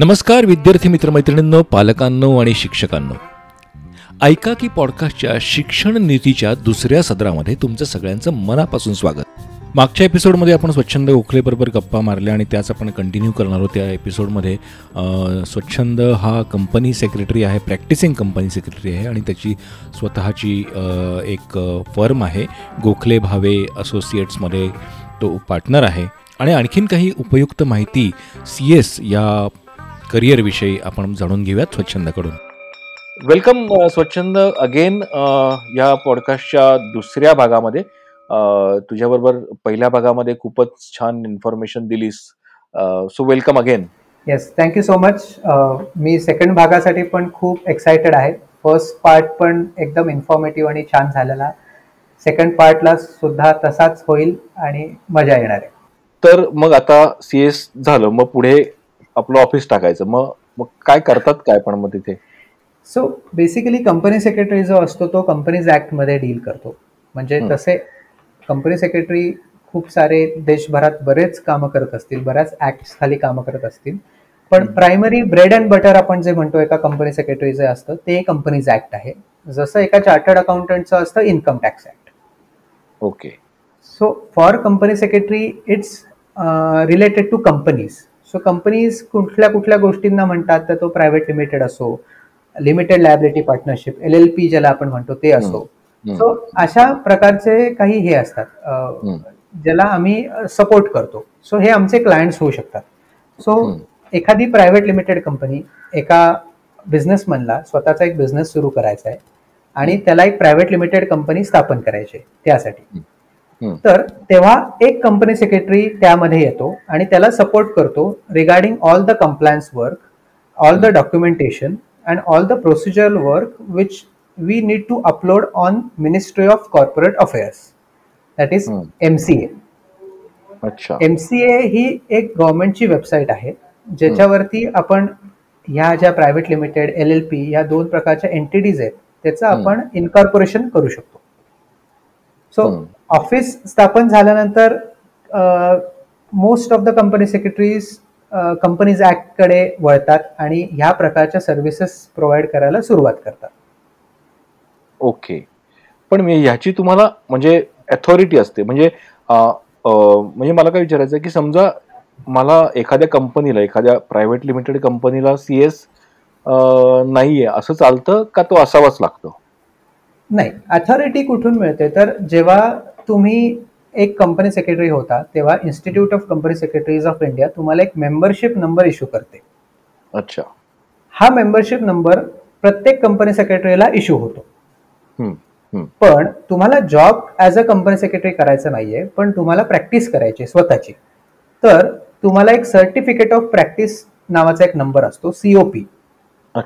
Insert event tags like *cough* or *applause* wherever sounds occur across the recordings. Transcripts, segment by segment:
नमस्कार विद्यार्थी मित्रमैत्रिणींनो पालकांनो आणि शिक्षकांनो. ऐका की पॉडकास्टच्या शिक्षण नीतीच्या दुसऱ्या सदरामध्ये तुमचं सगळ्यांचं मनापासून स्वागत. मागच्या एपिसोडमध्ये आपण स्वच्छंद गोखलेबरोबर गप्पा मारल्या आणि त्याच आपण कंटिन्यू करणार आहोत. त्या एपिसोडमध्ये स्वच्छंद हा कंपनी सेक्रेटरी आहे प्रॅक्टिसिंग कंपनी सेक्रेटरी आहे आणि त्याची स्वतःची एक फर्म आहे. गोखले भावे असोसिएट्समध्ये तो पार्टनर आहे. आणि आणखीन काही उपयुक्त माहिती सी एस या करिअरविषयी आपण जाणून घेऊयात स्वच्छंदाकडून. वेलकम स्वच्छंद अगेन या पॉडकास्टच्या दुसऱ्या भागामध्ये. अ, तुझ्याबरोबर पहिल्या भागामध्ये खूपच छान information दिलीस. So welcome again yes thank you so much me second भागासाठी पण खूप एक्सायटेड आहे. फर्स्ट पार्ट पण एकदम इन्फॉर्मेटिव्ह आणि छान झालेला. सेकंड पार्टला सुद्धा तसाच होईल आणि मजा येणार आहे. तर मग आता सी एस झालं. मग पुढे आपलं ऑफिस टाकायचं. मग मग काय करतात काय पण मग तिथे? सो बेसिकली कंपनी सेक्रेटरी जो असतो तो कंपनीज ॲक्टमध्ये डील करतो. म्हणजे. तसे कंपनी सेक्रेटरी खूप सारे देशभरात बरेच कामं करत असतील बऱ्याच ऍक्ट खाली कामं करत असतील. पण. प्रायमरी ब्रेड अँड बटर आपण जे म्हणतो एका कंपनी सेक्रेटरी जे असतं ते कंपनीज ऍक्ट आहे. जसं एका चार्टर्ड अकाउंटंटचं असतं income tax act okay so for company secretary it's related to companies so companies कुठल्या कुठल्या गोष्टींना म्हणतात तर तो प्रायव्हेट लिमिटेड असो limited liability partnership L L P ज्याला आपण म्हणतो ते असो सो अशा प्रकारचे काही हे असतात. ज्याला आम्ही सपोर्ट करतो सो हे आमचे क्लायंट्स होऊ शकतात सो. एखादी प्रायव्हेट लिमिटेड कंपनी एका बिझनेसमनला स्वतःचा एक बिझनेस सुरू करायचा आहे आणि त्याला एक प्रायव्हेट लिमिटेड कंपनी स्थापन करायची त्यासाठी. तर तेव्हा एक कंपनी सेक्रेटरी त्यामध्ये येतो आणि त्याला सपोर्ट करतो regarding all the compliance work all the documentation and all the procedural work which we need to upload on ministry of corporate affairs that is hmm. M C A अच्छा M C ए ही एक गव्हर्नमेंटची website आहे ज्याच्यावरती आपण ह्या ज्या private limited L L P या दोन प्रकारच्या एंटिटीज आहेत त्याचं. आपण इन्कॉर्पोरेशन करू शकतो सो. ऑफिस स्थापन झाल्यानंतर most of the company secretaries कंपनीजकडे वळतात आणि ह्या प्रकारच्या सर्व्हिसेस प्रोव्हाइड करायला सुरुवात करतात. ओके पण मी ह्याची तुम्हाला म्हणजे अथॉरिटी असते. म्हणजे म्हणजे मला काय विचारायचं आहे की समजा मला एखाद्या कंपनीला एखाद्या प्रायव्हेट लिमिटेड कंपनीला सी एस नाही आहे असं चालतं का तो असावाच लागतो? नाही अथॉरिटी कुठून मिळते? तर जेव्हा तुम्ही एक कंपनी सेक्रेटरी होता तेव्हा institute of company secretaries of India तुम्हाला एक मेंबरशिप नंबर इश्यू करते. अच्छा. हा मेंबरशिप नंबर प्रत्येक कंपनी सेक्रेटरीला इश्यू होतो. पण तुम्हाला job as a company secretary करायचं नाहीये पण तुम्हाला प्रॅक्टिस करायची स्वतःची. तर तुम्हाला एक सर्टिफिकेट ऑफ प्रॅक्टिस नावाचा एक नंबर असतो सीओपी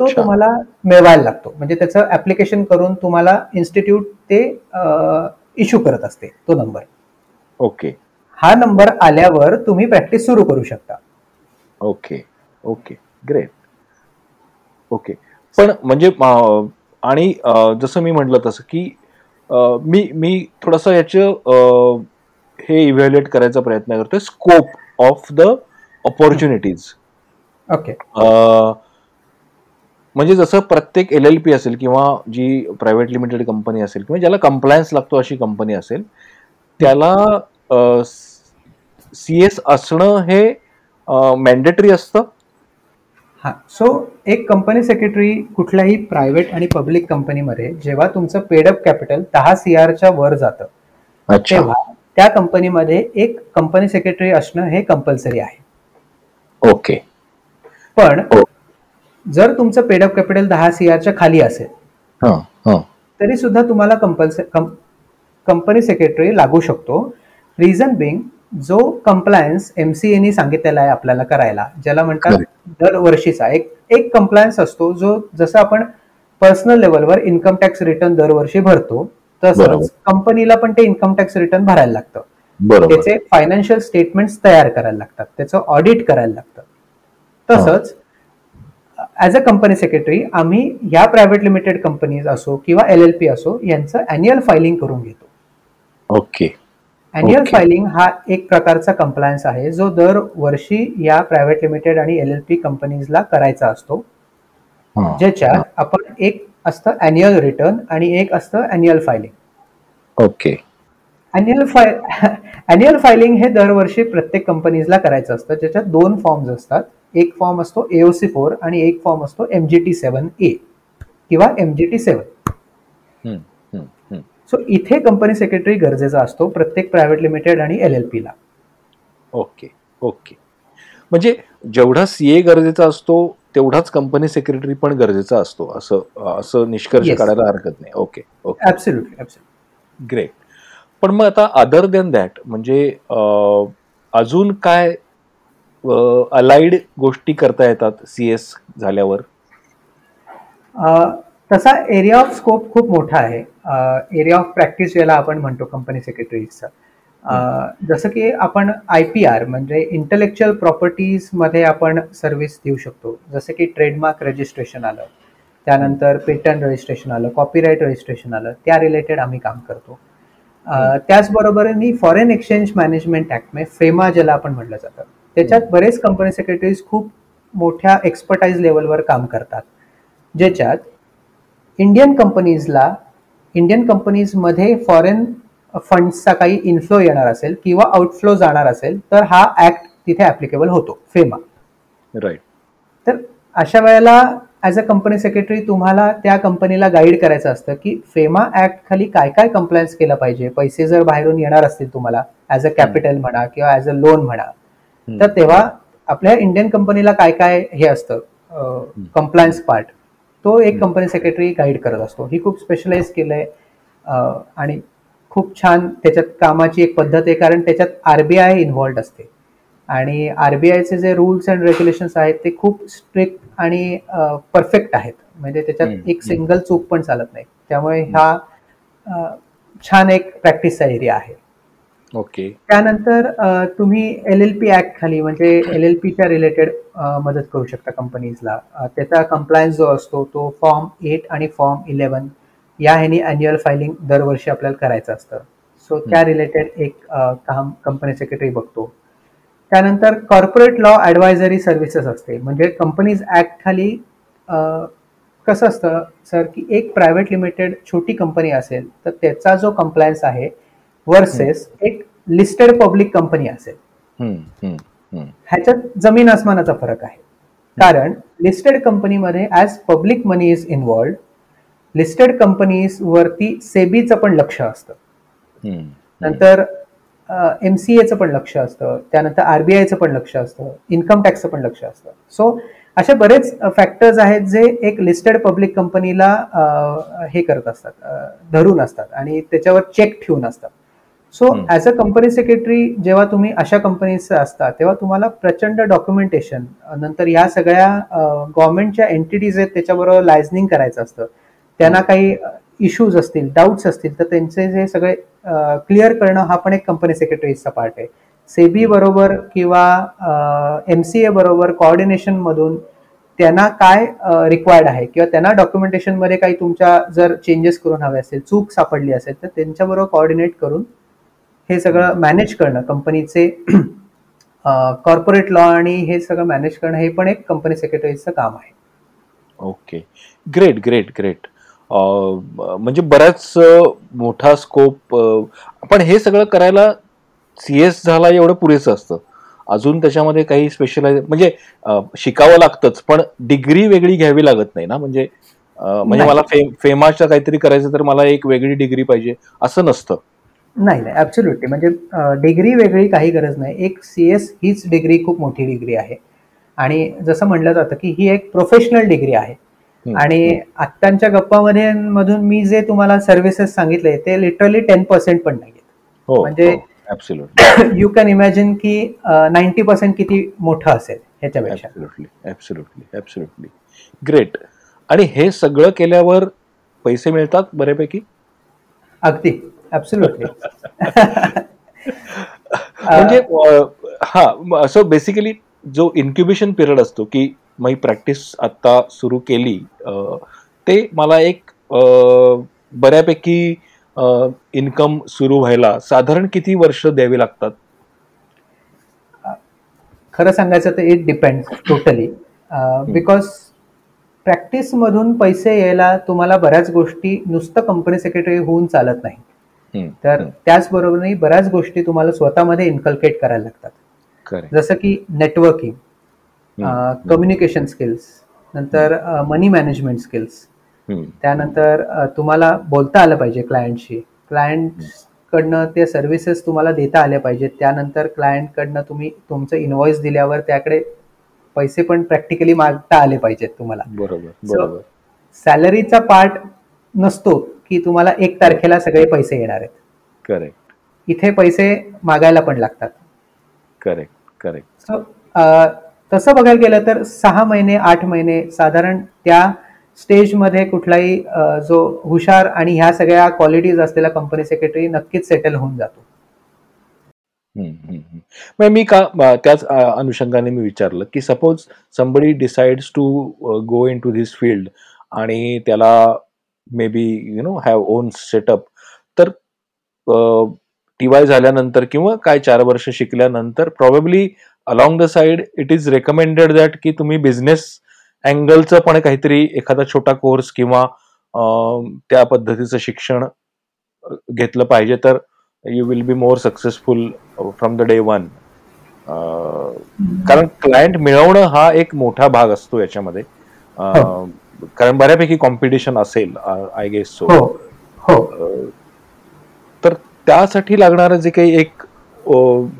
तो तुम्हाला मिळवायला लागतो. म्हणजे त्याचं ऍप्लिकेशन करून तुम्हाला इन्स्टिट्यूट ते इश्यू करत असते. तो नंबर ओके. हा नंबर आल्यावर तुम्ही प्रॅक्टिस सुरू करू शकता. ओके. ओके. Great okay. पण म्हणजे आणि जसं मी म्हटलं तसं की मी मी थोडंसं याचं हे इव्हॅल्युएट करायचा प्रयत्न करतोय. Scope of the opportunities okay म्हणजे जसं प्रत्येक एल एल पी असेल किंवा जी प्रायव्हेट लिमिटेड कंपनी असेल किंवा ज्याला कम्प्लायन्स लागतो अशी कंपनी असेल त्याला सी एस असणं हे मॅन्डेटरी असतं? हा. सो एक कंपनी सेक्रेटरी कुठल्याही प्रायव्हेट आणि पब्लिक कंपनीमध्ये जेव्हा तुमचं पेडअप कॅपिटल दहा सी आरच्या वर जातं तेव्हा त्या कंपनीमध्ये एक कंपनी सेक्रेटरी असणं हे कंपल्सरी आहे. ओके पण. जर तुमचं पेडअप कॅपिटल दहा सी आरच्या खाली असेल हां हां. तरी सुद्धा तुम्हाला कंपनी सेक्रेटरी लागू शकतो. रिझन बिंग जो कंप्लायन्स एमसीएनी सांगितलेला आहे आपल्याला करायला ज्याला म्हणतात दरवर्षीचा एक एक कंप्लायन्स असतो जो जसं आपण पर्सनल लेवलवर इन्कम टॅक्स रिटर्न दरवर्षी भरतो. तसंच कंपनीला पण ते इन्कम टॅक्स रिटर्न भरायला लागतं. त्याचे फायनान्शियल स्टेटमेंट्स तयार करायला लागतात त्याचं ऑडिट करायला लागतं. तसंच ऍज अ कंपनी सेक्रेटरी आम्ही या प्रायव्हेट लिमिटेड कंपनीज असो किंवा एल एल पी असो यांचं अॅन्युअल फायलिंग करून घेतो. Okay annual. फायलिंग हा एक प्रकारचा कंप्लायन्स आहे जो दर वर्षी या प्रायव्हेट लिमिटेड आणि एल एल पी कंपनीजला करायचा असतो. ज्याच्यात आपण एक असतं अॅन्युअल रिटर्न आणि एक असतं annual filing okay annual fi annual filing हे दरवर्षी प्रत्येक कंपनीजला करायचं असतं. ज्याच्यात दोन फॉर्म्स असतात. एक फॉर्म असतो एओसी फोर आणि एक फॉर्म असतो M G T seven A किंवा M G T seven. So इथे कंपनी सेक्रेटरी गरजेचा असतो प्रत्येक प्रायव्हेट लिमिटेड आणि एल एल पीला ओके ओके. म्हणजे जेवढा सीए गरजेचा असतो तेवढाच कंपनी सेक्रेटरी पण गरजेचा असतो असं असं निष्कर्ष. काढायला हरकत नाही. Okay okay. ग्रेट पण मग आता अदर देन दॅट म्हणजे अजून काय अलाइड गोष्टी करता येतात सी एस झाल्यावर? तसा एरिया ऑफ स्कोप खूप मोठा आहे. एरिया ऑफ प्रॅक्टिस ज्याला आपण म्हणतो कंपनी सेक्रेटरीजचा जसं की आपण आय पी आर म्हणजे इंटलेक्च्युअल प्रॉपर्टीजमध्ये आपण सर्व्हिस देऊ शकतो. जसं की ट्रेडमार्क रजिस्ट्रेशन आलं त्यानंतर पेटंट रजिस्ट्रेशन आलं कॉपीराईट रजिस्ट्रेशन आलं त्या रिलेटेड आम्ही काम करतो. त्याचबरोबरीने फॉरेन एक्सचेंज मॅनेजमेंट ऍक्ट म्हणजे फेमा ज्याला आपण म्हटलं जातं त्याच्यात बरेच कंपनी सेक्रेटरीज खूप मोठ्या एक्सपर्टाईज लेवलवर काम करतात ज्याच्यात इंडियन कंपनीजला इंडियन कंपनीजमध्ये फॉरेन फंड्सचा काही इन्फ्लो येणार असेल किंवा आउटफ्लो जाणार असेल तर हा ऍक्ट तिथे ऍप्लिकेबल होतो फेमा राईट तर अशा वेळेला ॲज अ कंपनी सेक्रेटरी तुम्हाला त्या कंपनीला गाईड करायचं असतं की फेमा ऍक्ट खाली काय काय कंप्लायन्स केलं पाहिजे. पैसे जर बाहेरून येणार असतील तुम्हाला ॲज अ कॅपिटल म्हणा किंवा ॲज अ लोन म्हणा तर तेव्हा आपल्या इंडियन कंपनीला काय काय हे असतं कंप्लायन्स पार्ट तो एक कंपनी सेक्रेटरी गाईड करत असतो. ही खूप स्पेशलाइज केलंय अं, आणि खूप छान त्याच्यात कामाची एक पद्धत आहे कारण त्याच्यात आरबीआय इन्व्हॉल्ड असते. आणि आरबीआयचे जे रूल्स अँड रेग्युलेशन्स आहेत ते खूप स्ट्रिक्ट आणि परफेक्ट आहेत. म्हणजे त्याच्यात एक. सिंगल चूक पण चालत नाही. त्यामुळे हा छान एक प्रॅक्टिसचा एरिया आहे. ओके. त्यानंतर तुम्ही एल एल पी ऍक्ट खाली म्हणजे एल एल पीच्या रिलेटेड मदत करू शकता कंपनीजला त्याचा कंप्लायन्स जो असतो तो फॉर्म एट आणि फॉर्म इलेवन या ह्यानी अॅन्युअल फायलिंग दरवर्षी आपल्याला करायचं असतं. सो त्या रिलेटेड एक काम कंपनी सेक्रेटरी बघतो. त्यानंतर कॉर्पोरेट लॉ ॲडवायझरी सर्व्हिसेस असते. म्हणजे कंपनीज ऍक्ट खाली कसं असतं सर की एक प्रायव्हेट लिमिटेड छोटी कंपनी असेल तर त्याचा जो कंप्लायन्स आहे वर्सेस एक लिस्टेड पब्लिक कंपनी असेल. ह्याच्यात जमीन आसमानाचा फरक आहे. कारण लिस्टेड कंपनीमध्ये as public money is involved listed companies वरती सेबीचं पण लक्ष असतं. नंतर एम सी एचं पण लक्ष असतं त्यानंतर आरबीआयचं पण लक्ष असतं इन्कम टॅक्सचं पण लक्ष असतं. सो असे बरेच फॅक्टर्स आहेत जे एक लिस्टेड पब्लिक कंपनीला हे करत असतात धरून असतात आणि त्याच्यावर चेक ठेवून असतात. So. As a company secretary जेव्हा तुम्ही अशा कंपनीचं असता तेव्हा तुम्हाला प्रचंड डॉक्युमेंटेशन नंतर या सगळ्या गव्हर्नमेंटच्या एंटिटीज आहेत त्याच्याबरोबर लायझनिंग करायचं असतं. त्यांना काही इश्यूज असतील डाऊट्स असतील तर त्यांचे जे सगळे क्लिअर करणं हा पण एक कंपनी सेक्रेटरीचा पार्ट आहे. सेबी बरोबर किंवा एम सी ए बरोबर coordination मधून त्यांना काय रिक्वायर्ड आहे? किंवा त्यांना documentation मध्ये काही तुमच्या जर चेंजेस करून हवे असेल चूक सापडली असेल तर त्यांच्याबरोबर कॉर्डिनेट करून हे सगळं मॅनेज करणं. कंपनीचे कॉर्पोरेट लॉ आणि हे सगळं मॅनेज करणं हे पण एक कंपनी सेक्रेटरीचं काम आहे. ओके ग्रेट ग्रेट ग्रेट म्हणजे बराच अ, मोठा स्कोप पण हे सगळं करायला सी एस झाला एवढं पुरेसं असतं. अजून त्याच्यामध्ये काही स्पेशलाइज म्हणजे शिकावं लागतंच पण डिग्री वेगळी घ्यावी लागत नाही ना? म्हणजे म्हणजे. मला फे फेमाच्या काहीतरी करायचं तर मला एक वेगळी डिग्री पाहिजे असं नसतं. नाही नाही ऍब्सोल्युटली म्हणजे डिग्री वेगळी काही गरज नाही. एक सी एस हीच डिग्री खूप मोठी डिग्री आहे. आणि जसं म्हणलं जातं की ही एक प्रोफेशनल डिग्री आहे. आणि आत्ताच्या गप्पामध्ये मधून मी जे तुम्हाला सर्व्हिसेस सांगितले ते लिटरली टेन पर्सेंट पण नाही हो म्हणजे- यू कॅन इमॅजिन की नाईन्टी पर्सेंट किती मोठं असेल ह्याच्यापेक्षा. ग्रेट आणि हे सगळं केल्यावर पैसे मिळतात बऱ्यापैकी? अगदी ऍब्सोल्युटली *laughs* म्हणजे हा असं बेसिकली जो इन्क्युबेशन पिरियड असतो की मी प्रॅक्टिस आता सुरू केली ते मला एक बऱ्यापैकी इन्कम सुरू व्हायला साधारण किती वर्ष द्यावी लागतात? खरं सांगायचं तर इट डिपेंड टोटली बिकॉज प्रॅक्टिसमधून पैसे यायला तुम्हाला बऱ्याच गोष्टी नुसतं कंपनी सेक्रेटरी होऊन चालत नाही. तर हम्म, त्याचबरोबर बऱ्याच गोष्टी तुम्हाला स्वतःमध्ये इन्कल्केट करायला लागतात. जसं की नेटवर्किंग कम्युनिकेशन स्किल्स नंतर मनी मॅनेजमेंट स्किल्स त्यानंतर तुम्हाला बोलता आलं पाहिजे क्लायंटशी क्लायंटकडनं ते सर्व्हिसेस तुम्हाला देता आल्या पाहिजेत. त्यानंतर क्लायंटकडनं तुम्ही तुमचं इनव्हॉइस दिल्यावर त्याकडे पैसे पण प्रॅक्टिकली मागता आले पाहिजेत तुम्हाला. बरोबर सॅलरीचा पार्ट नसतो की तुम्हाला एक तारखेला सगळे पैसे येणार आहेत. करेक्ट इथे पैसे मागायला पण लागतात. करेक्ट करेक्ट सो तसं बघायला गेलं तर सहा महिने आठ महिने साधारण त्या स्टेजमध्ये कुठलाही जो हुशार आणि ह्या सगळ्या क्वालिटीज असलेला कंपनी सेक्रेटरी नक्कीच सेटल होऊन जातो. मी का त्याच अनुषंगाने मी विचारलं की suppose somebody decides to go into this field आणि त्याला may be you know have own setup तर टी वाय झाल्यानंतर किंवा काय चार वर्ष शिकल्यानंतर probably along the side it is recommended that की तुम्ही बिझनेस अँगलचं पण काहीतरी एखादा छोटा कोर्स किंवा त्या पद्धतीचं शिक्षण घेतलं पाहिजे. तर you will be more successful from the day one कारण क्लायंट मिळवणं हा एक मोठा भाग असतो याच्यामध्ये. हो. कारण बऱ्यापैकी कॉम्पिटिशन असेल आय गेस सो हो. हो. त्यासाठी लागणारं जे काही एक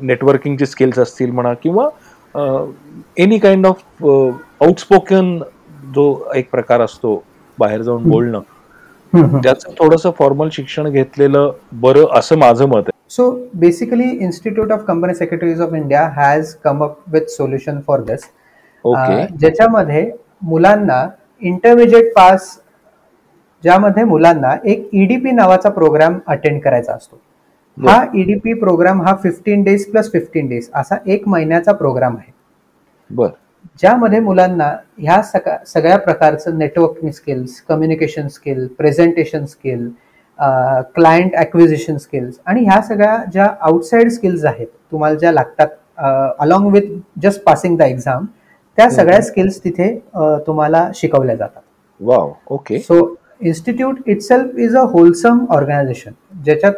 नेटवर्किंगचे स्किल्स असतील म्हणा किंवा एनी काइंड ऑफ आउटस्पोकन जो एक प्रकार असतो बाहेर जाऊन बोलणं. त्याचं थोडंसं फॉर्मल शिक्षण घेतलेलं बरं असं माझं मत आहे So basically, Institute of Company Secretaries of India has come up with solution for this. Okay um, ज्याच्यामध्ये मुलांना इंटरमिजिएट पास ज्यामध्ये मुलांना एक ईडीपी नावाचा प्रोग्राम अटेंड करायचा असतो हा ईडीपी प्रोग्राम हा fifteen days plus fifteen days असा एक महिन्याचा प्रोग्राम आहे. बर. ज्यामध्ये मुलांना ह्या सगळ्या सगळ्या प्रकारचं networking skills communication skill presentation skill client acquisition skills आणि ह्या सगळ्या ज्या आउटसाईड स्किल्स आहेत तुम्हाला ज्या लागतात along with just passing the exam त्या सगळ्या स्किल्स तिथे तुम्हाला शिकवल्या जातात. Wow okay so institute itself is a wholesome organisation ज्याच्यात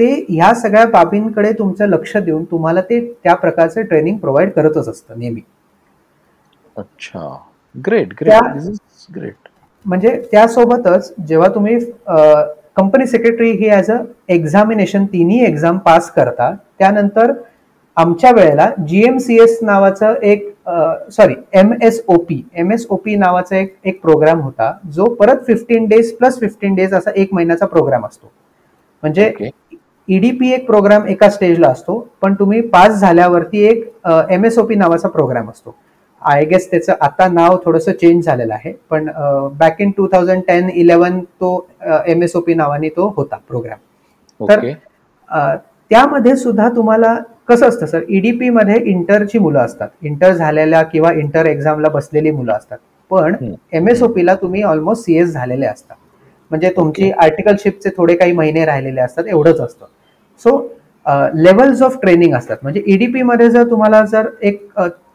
ते ह्या सगळ्या बाबींकडे तुमचं लक्ष देऊन तुम्हाला ते त्या प्रकारचे ट्रेनिंग प्रोव्हाइड करतच असतं नेहमी. अच्छा. ग्रेट ग्रेट म्हणजे त्यासोबतच जेव्हा तुम्ही कंपनी सेक्रेटरी ही ॲज अ एक्झामिनेशन तिन्ही एक्झाम पास करता त्यानंतर आमच्या वेळेला जी एम सी एस नावाचं एक sorry M S O P M S O P नावाचा एक एक प्रोग्राम होता जो परत fifteen days plus fifteen days असा एक महिन्याचा प्रोग्राम असतो. म्हणजे ईडीपी एक प्रोग्राम एका स्टेजला असतो पण तुम्ही पास झाल्यावरती एक एम एस ओ पी नावाचा प्रोग्राम असतो. आय गेस त्याचं आता नाव थोडंसं चेंज झालेलं आहे पण back in two thousand ten eleven तो एम एस ओ पी नावाने तो होता प्रोग्राम तर त्यामध्ये सुद्धा तुम्हाला कसं असतं सर ईडीपी मध्ये इंटरची मुलं असतात. इंटर झालेल्या किंवा इंटर एक्झामला बसलेली मुलं असतात. पण. एम एस ओ पीला तुम्ही ऑलमोस्ट सी एस झालेले असतात. म्हणजे तुमची आर्टिकलशिपचे थोडे काही महिने राहिलेले असतात एवढंच असतं. सो लेवल्स ऑफ ट्रेनिंग असतात. म्हणजे ईडीपी मध्ये जर तुम्हाला जर एक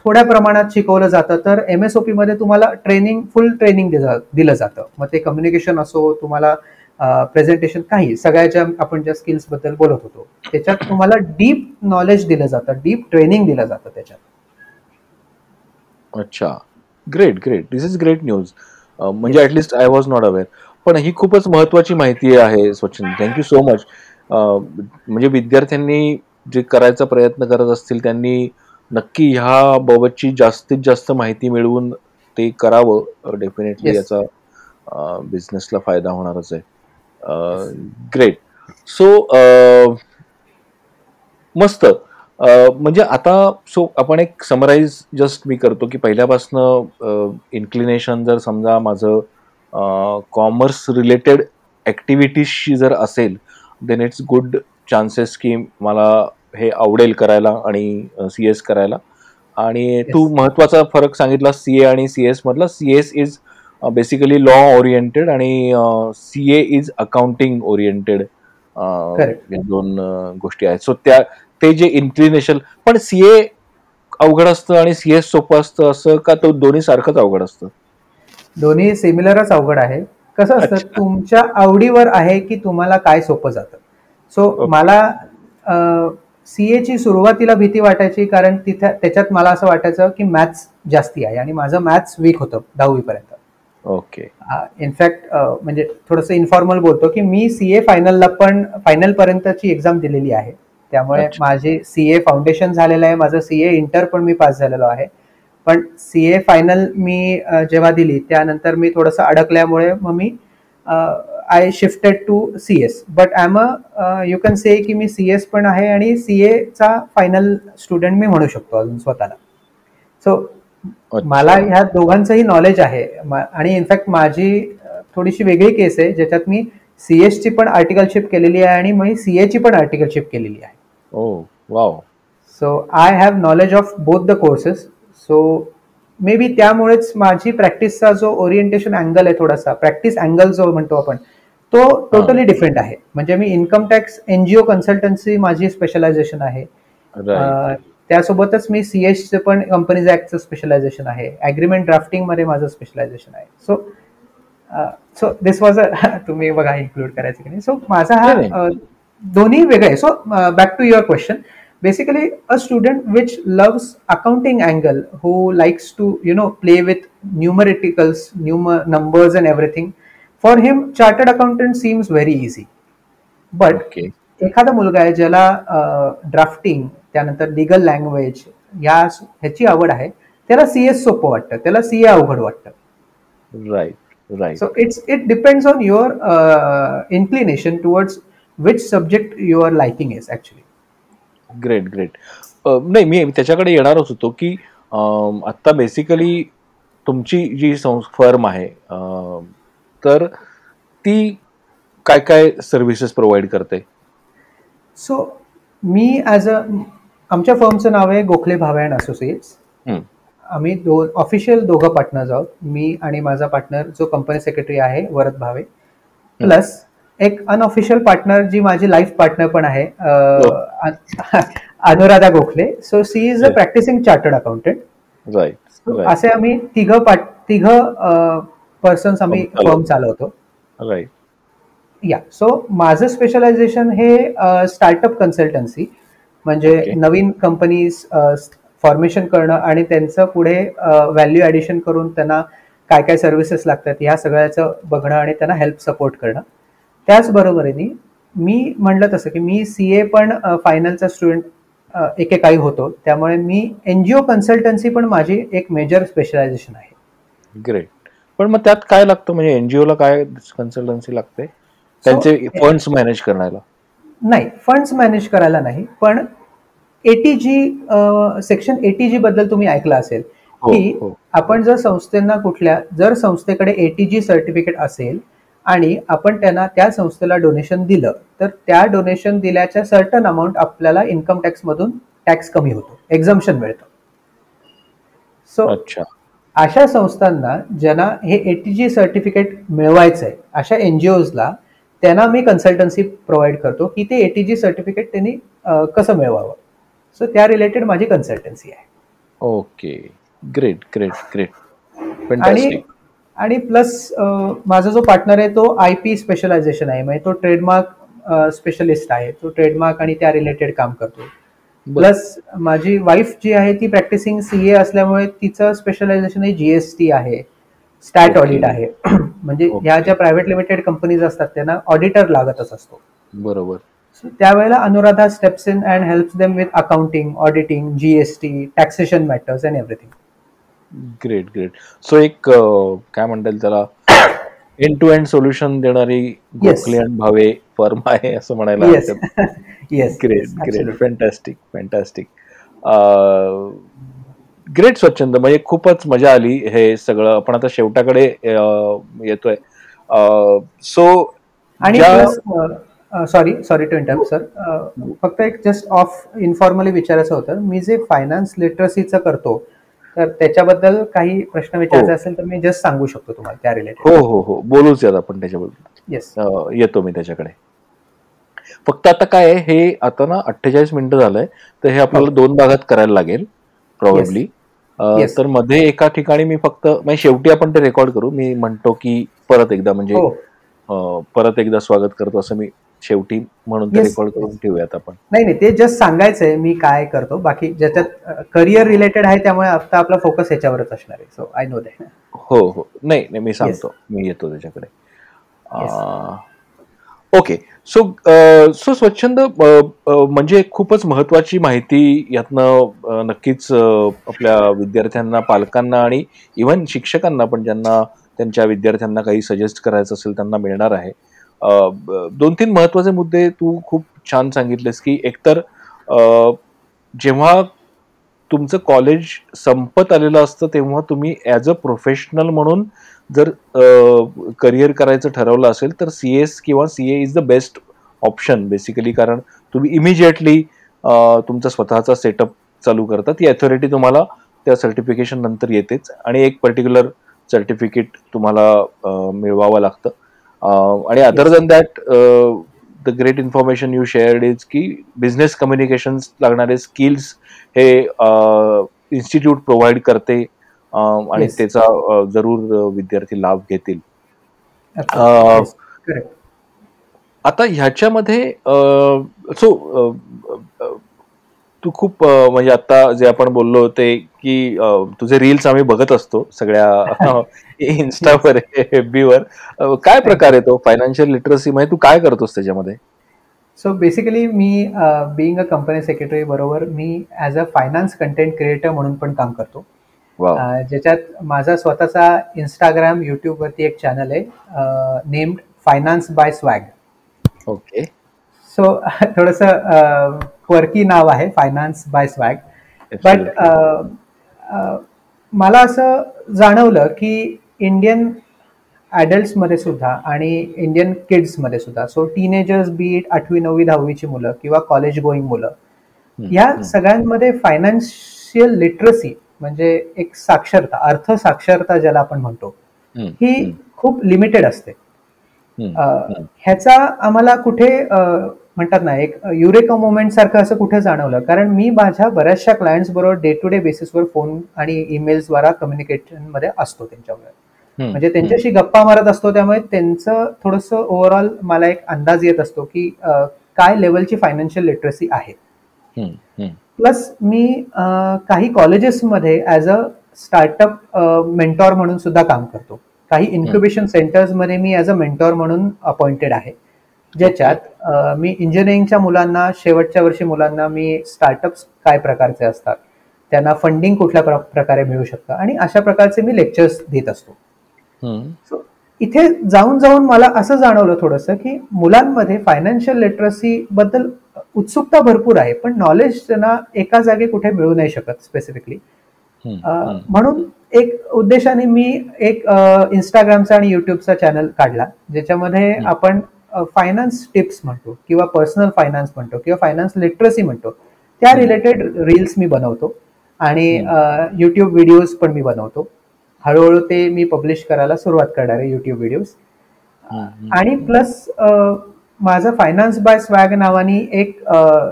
थोड्या प्रमाणात शिकवलं जातं तर एम एस ओ मध्ये तुम्हाला ट्रेनिंग फुल ट्रेनिंग दिलं जातं. मग ते कम्युनिकेशन असो तुम्हाला प्रेझेंटेशन काही सगळ्याच्या आपण ज्या स्किल्सबद्दल बोलत होतो त्याच्यात तुम्हाला डीप नॉलेज दिलं जातं डीप ट्रेनिंग दिलं जातं त्याच्यात. अच्छा. Great great this is great news म्हणजे at least I was not aware पण ही खूपच महत्वाची माहिती आहे सचिन. थँक्यू सो मच म्हणजे विद्यार्थ्यांनी जे करायचा प्रयत्न करत असतील त्यांनी नक्की ह्या बाबतची जास्तीत जास्त माहिती मिळवून ते करावं. Definitely Yes. याचा बिझनेसला फायदा होणारच आहे. ग्रेट सो मस्त. म्हणजे आता सो आपण एक समराईज जस्ट मी करतो की पहिल्यापासनं इन्क्लिनेशन जर समजा माझं कॉमर्स रिलेटेड ॲक्टिव्हिटीजशी जर असेल देन इट्स गुड चान्सेस की मला हे आवडेल करायला आणि सी एस करायला. आणि तू महत्त्वाचा फरक सांगितला सी ए आणि सी एस मधला. C S is basically law oriented आणि C A is accounting oriented. दोन गोष्टी आहेत. सो त्या ते जे इन्क्लिनेशन पण सीए अवघड असतं आणि सीए सोपं असतं असं का तो दोन्ही सारखंच अवघड असतं? दोन्ही सिमिलरच अवघड आहे. कसं असतं. तुमच्या आवडीवर आहे की तुम्हाला काय सोपं जातं सो. मला सी ची सुरुवातीला भीती वाटायची कारण तिथे त्याच्यात मला असं वाटायचं की मॅथ्स जास्ती आहे आणि माझं मॅथ्स वीक होतं दहावीपर्यंत ओके इनफॅक्ट म्हणजे थोडंसं इन्फॉर्मल बोलतो की मी सी ए फायनलला पण फायनल पर्यंतची एक्झाम दिलेली आहे त्यामुळे. माझे सी ए फाउंडेशन झालेलं आहे माझं सी ए इंटर पण मी पास झालेलो आहे पण सी ए फायनल मी जेव्हा दिली त्यानंतर मी थोडंसं अडकल्यामुळे मग मी I shifted to C S but I am a you can say की मी सी एस पण आहे आणि सी एचा फायनल स्टुडंट मी म्हणू शकतो अजून स्वतःला. सो. मला ह्या दोघांचंही नॉलेज आहे. मा- आणि इनफॅक्ट माझी थोडीशी वेगळी केस आहे ज्याच्यात मी सीएस ची पण आर्टिकलशिप केलेली आहे आणि मी सीए ची पण आर्टिकलशिप केलेली आहे. So I have knowledge of both the courses so may be त्यामुळेच माझी प्रॅक्टिसचा जो ओरिएंटेशन अँगल आहे थोडासा प्रॅक्टिस अँगल जो म्हणतो आपण तो टोटली डिफरंट आहे. म्हणजे मी इन्कम टॅक्स एनजीओ कन्सल्टन्सी माझी स्पेशलायझेशन आहे. त्यासोबतच मी सीएसचं पण कंपनीज ऍक्टचं स्पेशलायझेशन आहे. अग्रीमेंट ड्राफ्टिंगमध्ये माझं स्पेशलायझेशन आहे. So so this was a *laughs* तुम्ही बघा इन्क्लूड करायचं की नाही. सो माझा हा दोन्ही वेगळे so back to your question basically a student which loves accounting angle who likes to you know play with numericals num numbers and everything for him chartered accountant seems very easy but okay एखादा मुलगा आहे ज्याला drafting त्यानंतर legal language या ह्याची आवड आहे त्याला सीएस सोपं वाटतं त्याला सीए अवघड वाटतं. Right right so it's it depends on your inclination towards which subject your liking is actually great great नाही मी त्याच्याकडे येणारच होतो की आत्ता बेसिकली तुमची जी फर्म आहे तर ती काय काय सर्व्हिसेस प्रोव्हाइड करते? सो मी ॲज अ आमच्या फर्मचं नाव आहे गोखले भावे अँड असोसिएट्स. आम्ही दोन ऑफिशियल दोघं पार्टनर्स आहोत. मी आणि माझा पार्टनर जो कंपनी सेक्रेटरी आहे वरद भावे. प्लस एक अनऑफिशियल पार्टनर जी माझी लाईफ पार्टनर पण आहे Anuradha Gokhale. So she is a. Practising chartered accountant असे आम्ही तिघं तिघं पर्सन्स आम्ही. फर्म चालवतो. या सो माझं स्पेशलायझेशन हे स्टार्टअप कन्सल्टन्सी म्हणजे. नवीन कंपनीज फॉर्मेशन करणं आणि त्यांचं पुढे व्हॅल्यू ॲडिशन करून त्यांना काय काय सर्व्हिसेस लागतात ह्या सगळ्याचं बघणं आणि त्यांना हेल्प सपोर्ट करणं. त्याचबरोबरीने मी म्हणलं तसं की मी सी ए पण फायनलचा स्टुडंट एकेकाळी होतो. त्यामुळे मी एन जी ओ कन्सल्टन्सी पण माझी एक मेजर स्पेशलायझेशन आहे. ग्रेट पण मग त्यात काय लागतं? म्हणजे एनजीओ ला काय कन्सल्टन्सी लागते? त्यांचे फंड्स मॅनेज करायला. नाही फंड्स मॅनेज करायला नाही. पण eighty G section eighty G बद्दल तुम्ही ऐकलं असेल हो, की हो. आपण जर संस्थेंना कुठल्या जर संस्थेकडे एटी जी सर्टिफिकेट असेल आणि आपण त्यांना त्या संस्थेला डोनेशन दिलं तर त्या डोनेशन दिल्याच्या सर्टन अमाऊंट आपल्याला इन्कम टॅक्स मधून टॅक्स कमी होतो एक्झम्पन मिळतं. सो अच्छा. अशा संस्थांना ज्यांना हे एटी जी सर्टिफिकेट मिळवायचं आहे अशा एन जी ओजला त्यांना मी कन्सल्टन्सी प्रोव्हाइड करतो की ते एटी जी सर्टिफिकेट त्यांनी कसं मिळवावं. सो त्या रिलेटेड माझी कन्सल्टन्सी आहे. ओके ग्रेट ग्रेट ग्रेट आणि आणि प्लस माझा जो पार्टनर आहे तो आय पी स्पेशलायझेशन आहे. म्हणजे तो ट्रेडमार्क स्पेशलिस्ट आहे. तो ट्रेडमार्क आणि त्या रिलेटेड काम करतो. प्लस माझी वाईफ जी आहे ती प्रॅक्टिसिंग सी ए असल्यामुळे तिचं स्पेशलायझेशन हे जीएसटी आहे. स्टॅट. ऑडिट आहे. *clears throat* म्हणजे. ह्या ज्या प्रायव्हेट लिमिटेड कंपनीज असतात त्यांना ऑडिटर लागतच असतो. बरोबर. त्यावेळेला Anuradha steps in and help them with accounting auditing GST taxation matters and everything great great so एक काय म्हणता येईल त्याला? एंड टू एंड सोल्युशन देणारी गोखले आणि भावे फर्म आहे असं म्हणायला great great fantastic fantastic great Swachhand. म्हणजे खूपच मजा आली हे सगळं. आपण आता शेवटाकडे येतोय. सो आणि sorry sorry to interrupt sir फक्त एक जस्ट ऑफ इन्फॉर्मली विचारायचं होतं. मी जे फायनान्स लिटरसीचं करतो तर त्याच्याबद्दल काही प्रश्न विचारायचे हो. असेल तर मी जस्ट सांगू शकतो तुम्हाला त्या रिलेटेड हो हो हो. बोलूच यात आपण त्याच्याबद्दल. येस येतो मी त्याच्याकडे. फक्त आता काय आहे, हे आता ना अठ्ठेचाळीस मिनिटं झालंय तर हे आपल्याला दोन भागात करायला लागेल प्रॉब्ली. तर मध्ये एका ठिकाणी मी फक्त म्हणजे शेवटी आपण ते रेकॉर्ड करू. मी म्हणतो की परत एकदा म्हणजे हो. परत एकदा स्वागत करतो असं मी शेवटी म्हणून Yes. रेकॉर्ड करून ठेवूयात आपण. नाही नाही ते जस्ट सांगायचंय मी काय करतो. बाकी ज्याच्यात करिअर रिलेटेड आहे त्यामुळे आता आपला फोकस याच्यावरच असणार आहे. सो आय नो दॅट हो हो. नाही नाही मी सांगतो. मी येतो त्याच्याकडे. ओके. सो सो स्वच्छंद म्हणजे खूपच महत्वाची माहिती यातनं नक्कीच आपल्या विद्यार्थ्यांना पालकांना आणि इव्हन शिक्षकांना पण ज्यांना त्यांच्या विद्यार्थ्यांना काही सजेस्ट करायचं असेल त्यांना मिळणार आहे. दोन तीन महत्त्वाचे मुद्दे तू खूप छान सांगितलेस की एकतर जेव्हा तुमचं कॉलेज संपत आलेलं असतं तेव्हा तुम्ही ॲज अ प्रोफेशनल म्हणून जर करिअर करायचं ठरवलं असेल तर सी एस किंवा C A is the best option basically कारण तुम्ही इमिजिएटली तुमचा स्वतःचा सेटअप चालू करता ती अथॉरिटी तुम्हाला त्या सर्टिफिकेशन नंतर येतेच. आणि एक पर्टिक्युलर सर्टिफिकेट तुम्हाला मिळवावं लागतं. आणि other than that the great information you shared is की बिझनेस कम्युनिकेशन लागणारे स्किल्स हे इन्स्टिट्यूट प्रोव्हाइड करते आणि. त्याचा जरूर विद्यार्थी लाभ घेतील आता ह्याच्यामध्ये सो तू खूप म्हणजे आता जे आपण बोललो होते की तुझे रील्स आम्ही बघत असतो सगळ्या *laughs* इन्स्टावर FB वर. काय प्रकार आहे तो? फायनान्शियल लिटरसी म्हणजे तू काय करतोस त्याच्यामध्ये? सो बेसिकली मी बिईंग अ कंपनी सेक्रेटरी बरोबर मी as a finance content creator म्हणून पण काम करतो. ज्याच्यात माझा स्वतःचा इंस्टाग्राम युट्यूबवरती एक चॅनल आहे named finance by swag okay so थोडंसं क्वर्की नाव आहे फायनान्स बाय स्वॅग बट मला असं जाणवलं की इंडियन ॲडल्ट्समध्ये सुद्धा आणि इंडियन किड्समध्ये सुद्धा सो टीनेजर्स बीट आठवी नववी दहावीची मुलं किंवा कॉलेज गोईंग मुलं या सगळ्यांमध्ये फायनान्शियल लिटरसी म्हणजे एक साक्षरता अर्थ साक्षरता ज्याला आपण म्हणतो ही खूप लिमिटेड असते. ह्याचा आम्हाला कुठे म्हणतात ना एक युरेका मोमेंट सारखं असं कुठे जाणवलं? कारण मी माझ्या बऱ्याचशा क्लायंट्स बरोबर डे टू डे बेसिसवर फोन आणि ईमेल्सद्वारा कम्युनिकेशनमध्ये असतो त्यांच्यावर म्हणजे त्यांच्याशी गप्पा मारत असतो त्यामुळे त्यांचं थोडंसं ओव्हरऑल मला एक अंदाज येत असतो की काय लेवलची फायनान्शियल लिटरसी आहे. प्लस मी काही कॉलेजेसमध्ये ॲज अ स्टार्टअप मेंटॉर म्हणून सुद्धा काम करतो. काही इन्क्युबेशन सेंटर्समध्ये मी ॲज अ मेंटॉर म्हणून अपॉइंटेड आहे. ज्याच्यात मी इंजिनिअरिंगच्या मुलांना शेवटच्या वर्षी मुलांना मी स्टार्टअप्स काय प्रकारचे असतात त्यांना फंडिंग कुठल्या प्र- प्रकारे मिळू शकतं आणि अशा प्रकारचे मी लेक्चर्स देत असतो. So, इथे जाऊन जाऊन मला असं जाणवलं थोडंसं की मुलांमध्ये फायनान्शियल लिटरसी बद्दल उत्सुकता भरपूर आहे पण नॉलेज त्यांना एका जागी कुठे मिळू नाही शकत स्पेसिफिकली म्हणून एक उद्देशाने मी एक इंस्टाग्रामचा आणि युट्यूबचा चॅनल काढला ज्याच्यामध्ये आपण फायनान्स टिप्स म्हणतो किंवा पर्सनल फायनान्स म्हणतो किंवा फायनान्स लिटरसी म्हणतो. त्या रिलेटेड रील्स मी बनवतो आणि युट्यूब व्हिडिओज पण मी बनवतो. हळूहळू ते मी पब्लिश करायला सुरुवात करणार आहे युट्यूब व्हिडिओज आणि प्लस माझा फायनान्स बाय स्वॅग नावानी एक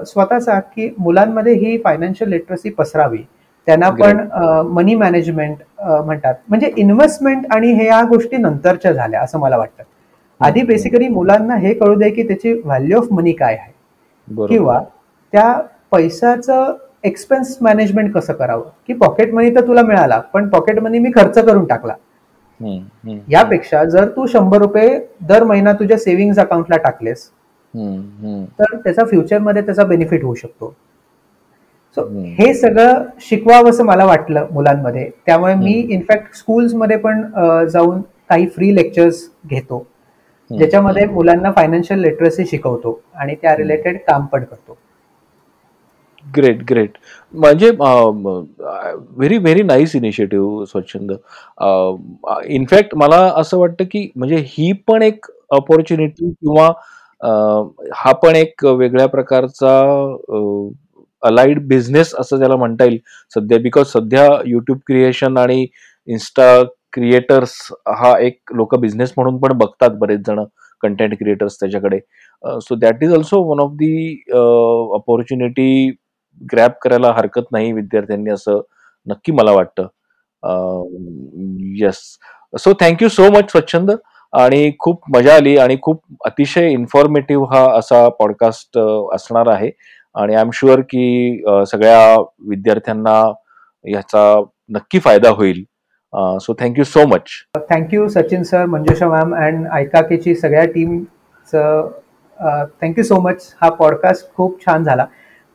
स्वतःचा की मुलांमध्ये ही फायनान्शियल लिटरसी पसरावी. त्यांना पण मनी मॅनेजमेंट म्हणतात. म्हणजे इन्व्हेस्टमेंट आणि हे या गोष्टी नंतरच्या झाल्या असं मला वाटतं. आधी बेसिकली मुलांना हे कळू दे की त्याची व्हॅल्यू ऑफ मनी काय आहे. किंवा त्या पैशाचं एक्सपेन्स मॅनेजमेंट कसं करावं? की पॉकेट मनी तर तुला मिळाला पण पॉकेट मनी मी खर्च करून टाकला. यापेक्षा जर तू शंभर रुपये दर महिना तुझ्या सेव्हिंग अकाउंटला टाकलेस तर त्याचा फ्युचरमध्ये त्याचा बेनिफिट होऊ शकतो. सो. हे सगळं शिकवावं असं मला वाटलं मुलांमध्ये. त्यामुळे मी इनफॅक्ट स्कूल्समध्ये पण जाऊन काही फ्री लेक्चर्स घेतो. ज्याच्यामध्ये मुलांना फायनान्शियल लिटरसी शिकवतो आणि त्या रिलेटेड काम पण करतो. ग्रेट ग्रेट म्हणजे very very nice initiative Swachhand. In fact मला असं वाटतं की म्हणजे ही पण एक अपॉर्च्युनिटी किंवा हा पण एक वेगळ्या प्रकारचा अलाइड बिझनेस असं ज्याला म्हणता येईल सध्या. बिकॉज सध्या युट्यूब क्रिएशन आणि इन्स्टा क्रिएटर्स हा एक लोक बिझनेस म्हणून पण बघतात बरेच जण कंटेंट क्रिएटर्स त्याच्याकडे. So that is also one of the opportunity grab करायला हरकत नाही विद्यार्थ्यांनी असं नक्की मला वाटतं. Yes so thank you so much Swachhand. आणि खूप मजा आली आणि खूप अतिशय इन्फॉर्मेटिव्ह हा असा पॉडकास्ट असणार आहे. आणि आय एम शुअर की सगळ्या विद्यार्थ्यांना याचा नक्की फायदा होईल. So thank you so much thank you Sachin sir Manjusha ma'am and ऐकाकेची सगळ्या टीमचं थँक्यू सो मच हा पॉडकास्ट खूप छान झाला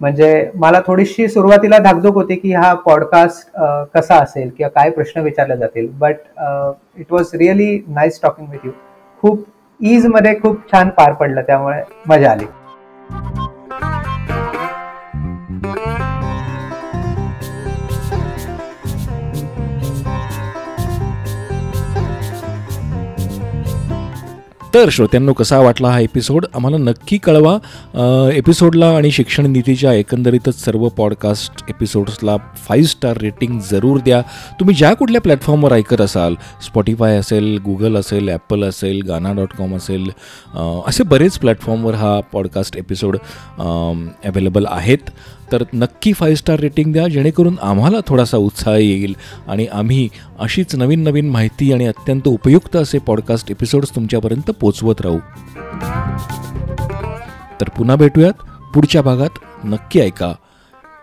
म्हणजे मला थोडीशी सुरुवातीला धाकधूक होती की हा पॉडकास्ट कसा असेल किंवा काय प्रश्न विचारले जातील but it was really nice talking with you खूप ईजमध्ये खूप छान पार पडलं त्यामुळे मजा आली तर श्रोत्यांनो कसा वाटला हा एपिसोड आम्हाला नक्की कळवा. एपिसोडला आणि शिक्षण नीतीच्या एकंदरीतच सर्व पॉडकास्ट एपिसोड्सला फाईव्ह स्टार रेटिंग जरूर द्या. तुम्ही ज्या कुठल्या प्लॅटफॉर्मवर ऐकत असाल स्पॉटीफाय असेल गुगल असेल ॲपल असेल गाना डॉट कॉम असेल असे बरेच प्लॅटफॉर्मवर हा पॉडकास्ट एपिसोड अवेलेबल आहेत. तर नक्की फाईव्ह स्टार रेटिंग द्या जेणेकरून आम्हाला थोडासा उत्साह येईल. आणि आम्ही अशीच नवीन नवीन माहिती आणि अत्यंत उपयुक्त असे पॉडकास्ट एपिसोड्स तुमच्यापर्यंत पोचवत राहू. तर पुन्हा भेटूयात. पुढच्या भागात नक्की ऐका.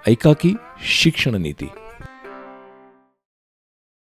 ऐका की शिक्षण नीती.